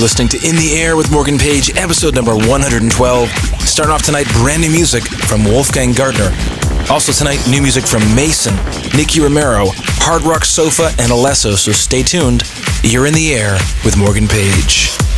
listening to In the Air with Morgan Page, episode number 112. Starting off tonight, brand new music from Wolfgang Gartner. Also tonight, new music from Mason, Nicky Romero, Hard Rock Sofa, and Alesso, so stay tuned. You're in the air with Morgan Page.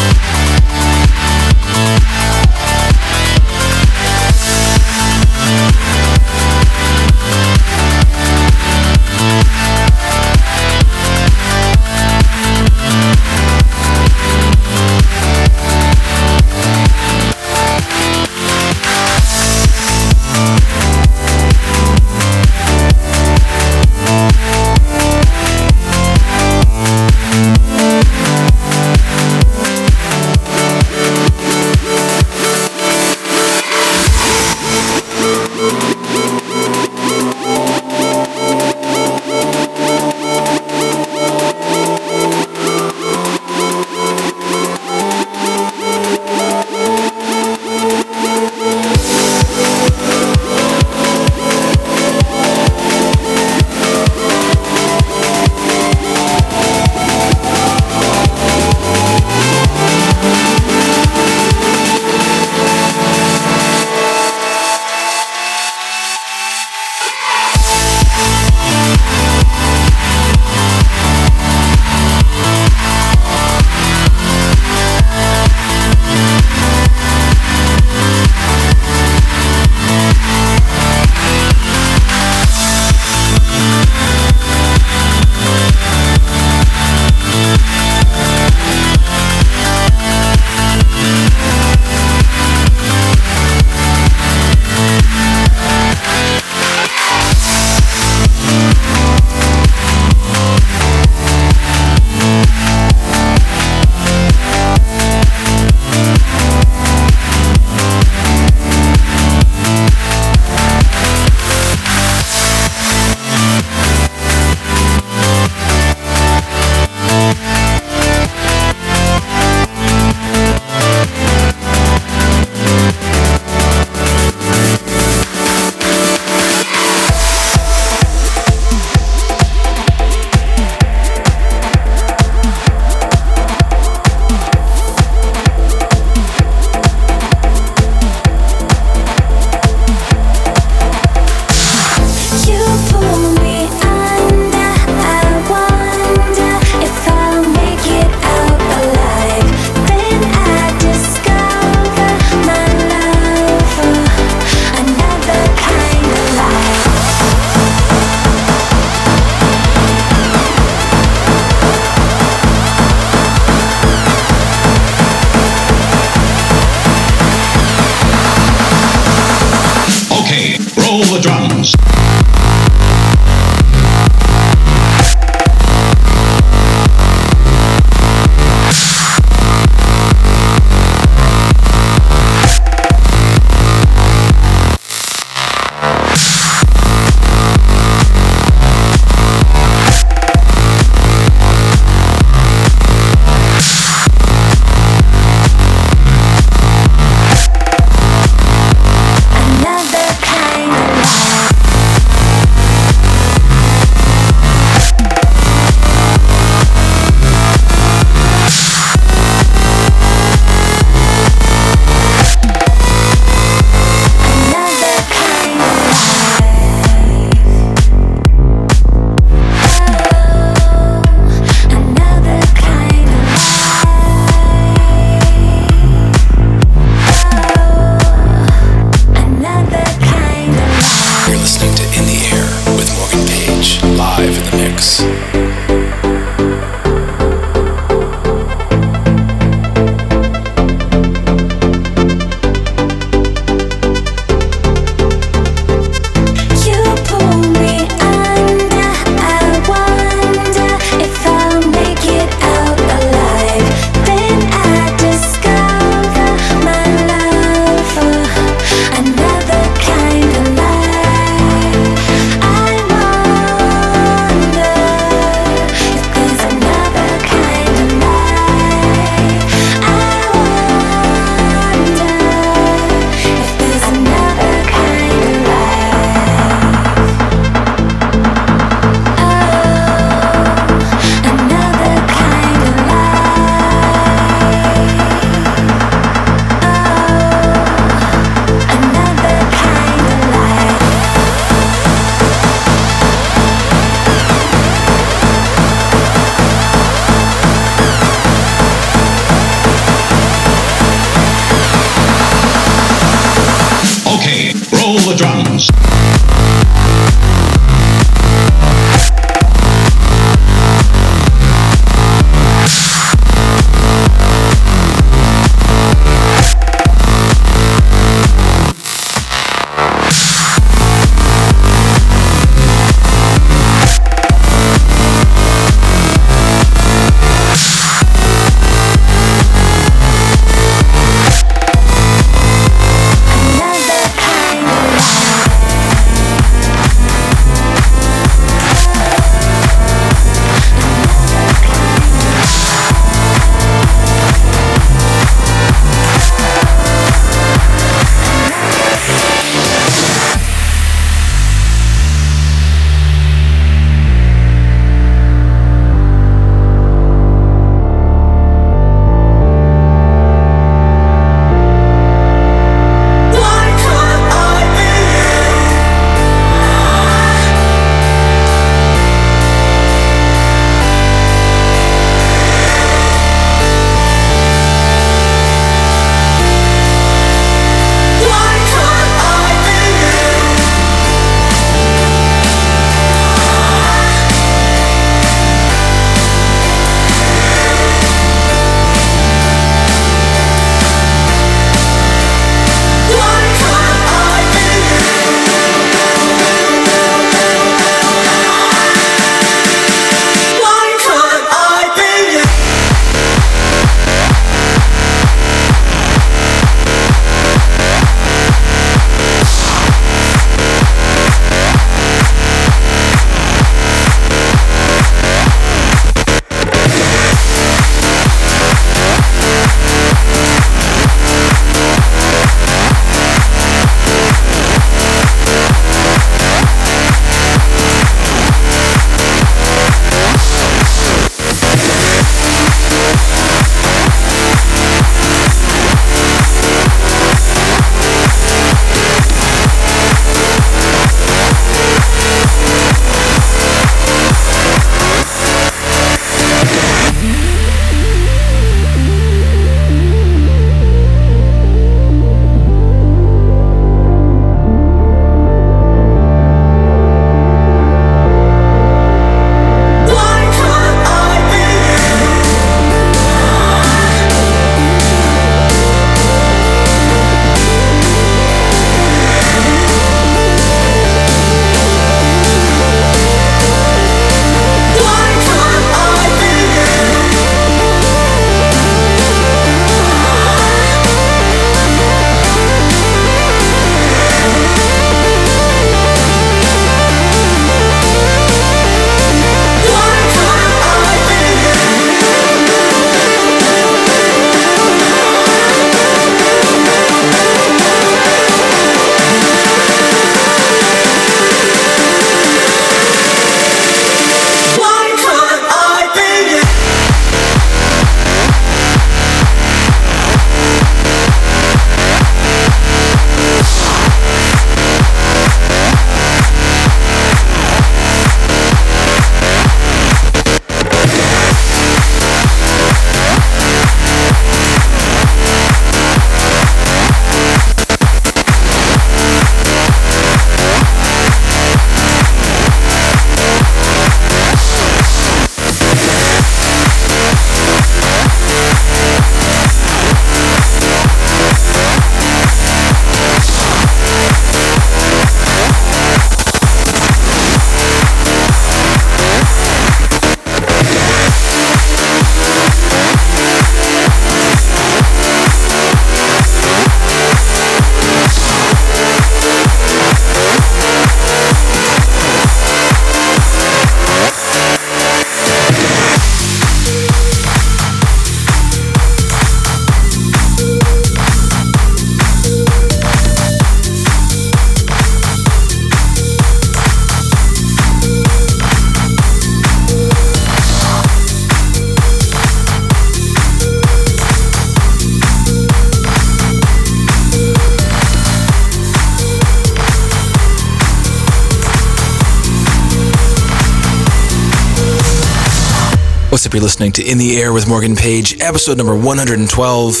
You're listening to In the Air with Morgan Page, episode number 112.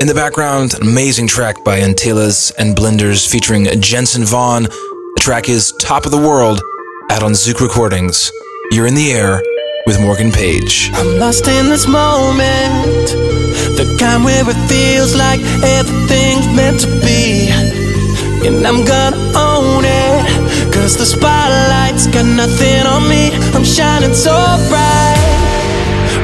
In the background, an amazing track by Antillas and Blinders featuring Jenson Vaughan. The track is Top of the World, out on Zouk Recordings. You're in the air with Morgan Page. I'm lost in this moment, the kind where it feels like everything's meant to be. And I'm gonna own it, cause the spotlight's got nothing on me. I'm shining so bright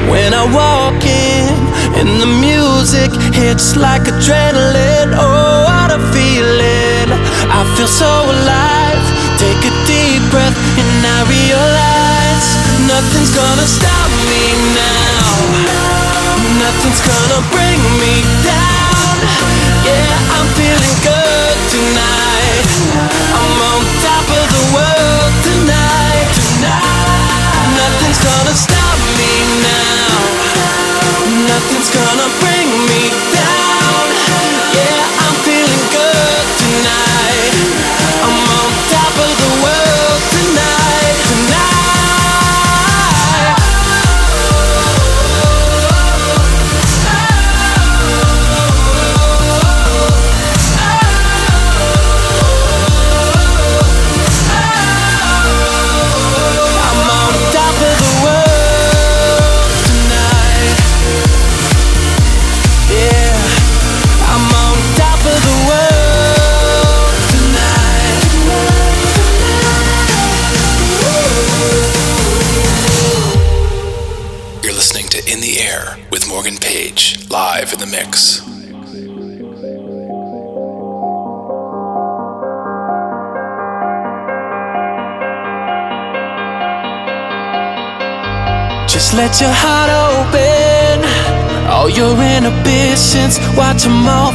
when I walk in, and the music hits like adrenaline. Oh, what a feeling! I feel so alive. Take a deep breath, and I realize nothing's gonna stop me now. Nothing's gonna bring me down. Yeah, I'm feeling good tonight. I'm on top of the world tonight. Tonight, nothing's gonna stop me now. Nothing's gonna bring me down. Inhibitions,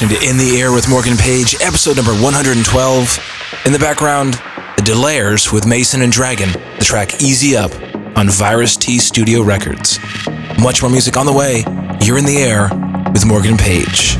listening to In the Air with Morgan Page, episode number 112. In the background, The Delayers with Maison and Dragen, the track Easy Up on Virus T Studio Records. Much more music on the way. You're in the air with Morgan Page.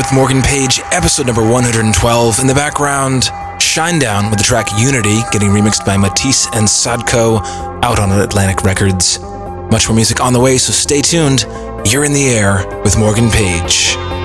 with Morgan Page, episode number 112. In the background, Shinedown with the track Unity, getting remixed by Matisse and Sadko, out on Atlantic Records. Much more music on the way, so stay tuned. You're in the air with Morgan Page.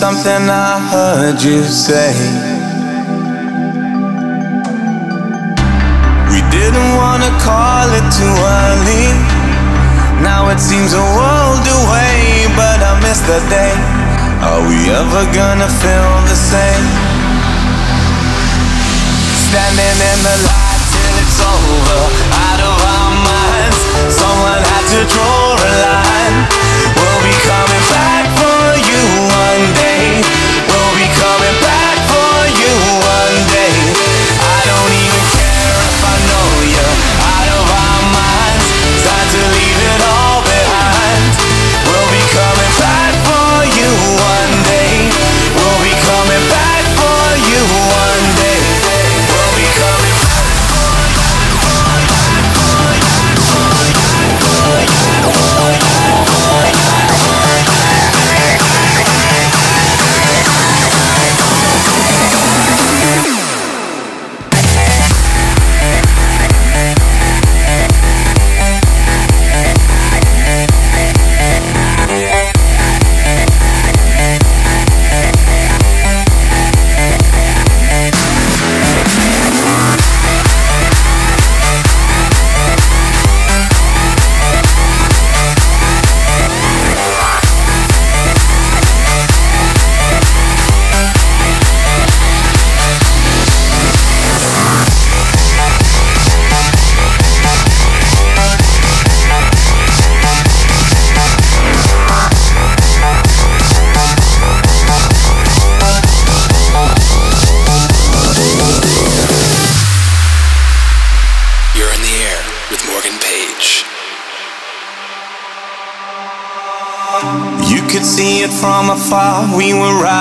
something I heard you say. We didn't wanna call it too early. Now it seems a world away, but I miss the day. Are we ever gonna feel the same? Standing in the light till it's over, out of our minds. Someone had to draw.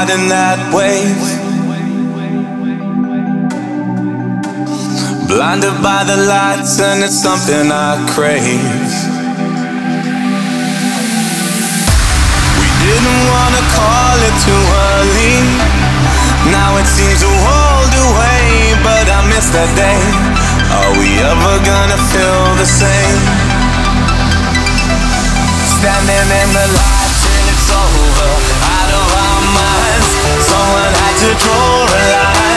riding that wave. Blinded by the lights, and it's something I crave. We didn't wanna call it too early. Now it seems a world away, but I miss that day. Are we ever gonna feel the same? Standing in the light. To draw a line.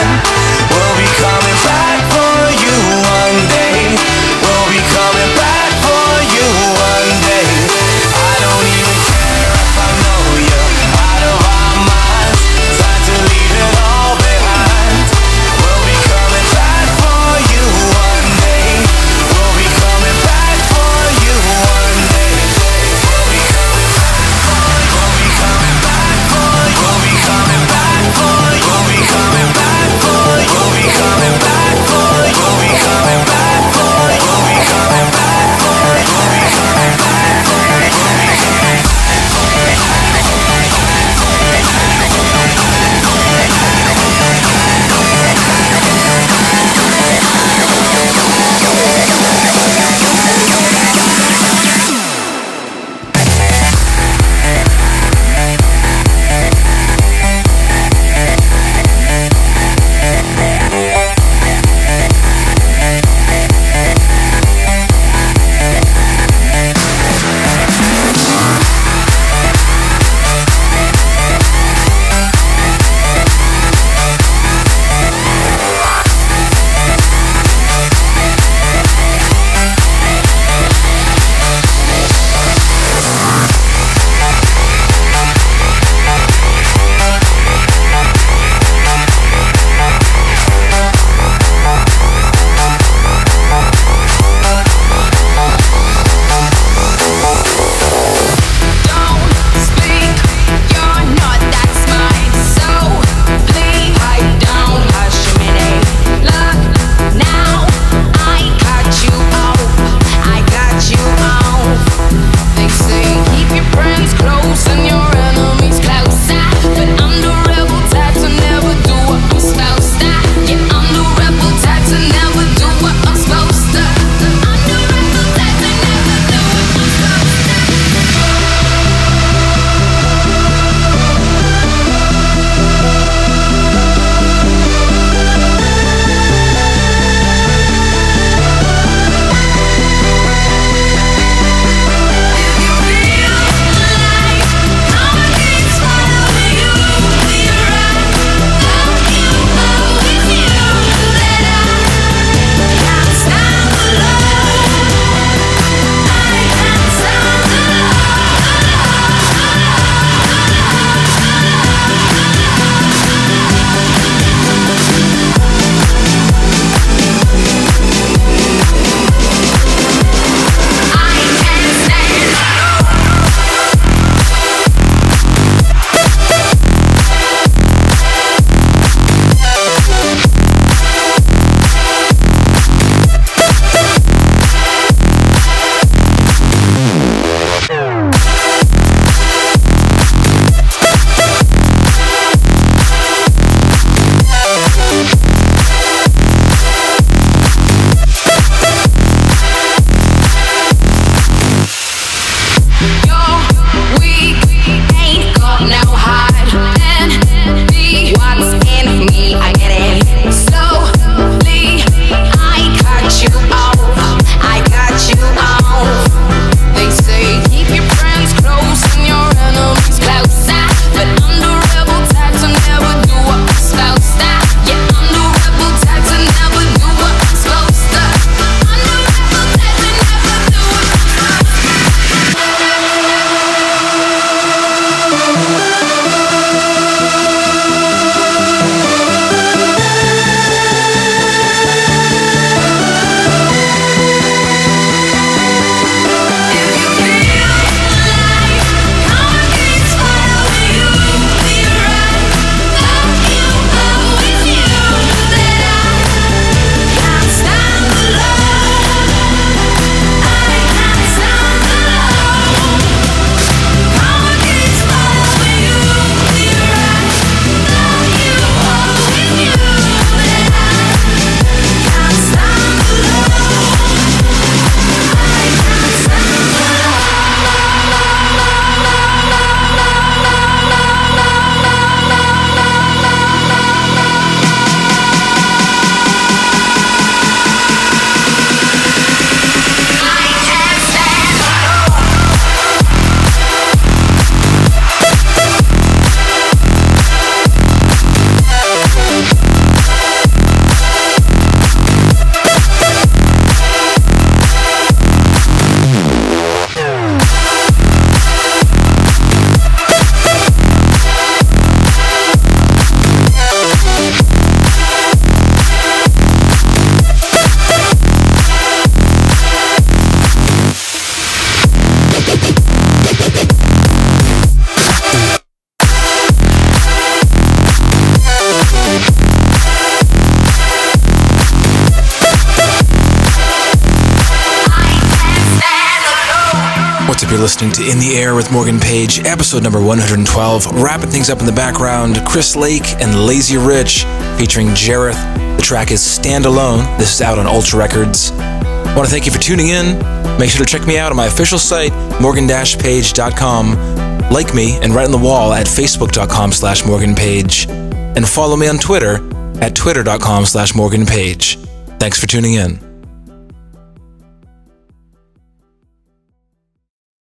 Listening to In the Air with Morgan Page, episode number 112. Wrapping things up in the background, Chris Lake and Lazy Rich featuring Jareth. The track is Stand Alone. This is out on Ultra Records. I want to thank you for tuning in. Make sure to check me out on my official site, morgan-page.com. Like me and write on the wall at facebook.com slash morganpage. And follow me on Twitter at twitter.com slash morganpage. Thanks for tuning in.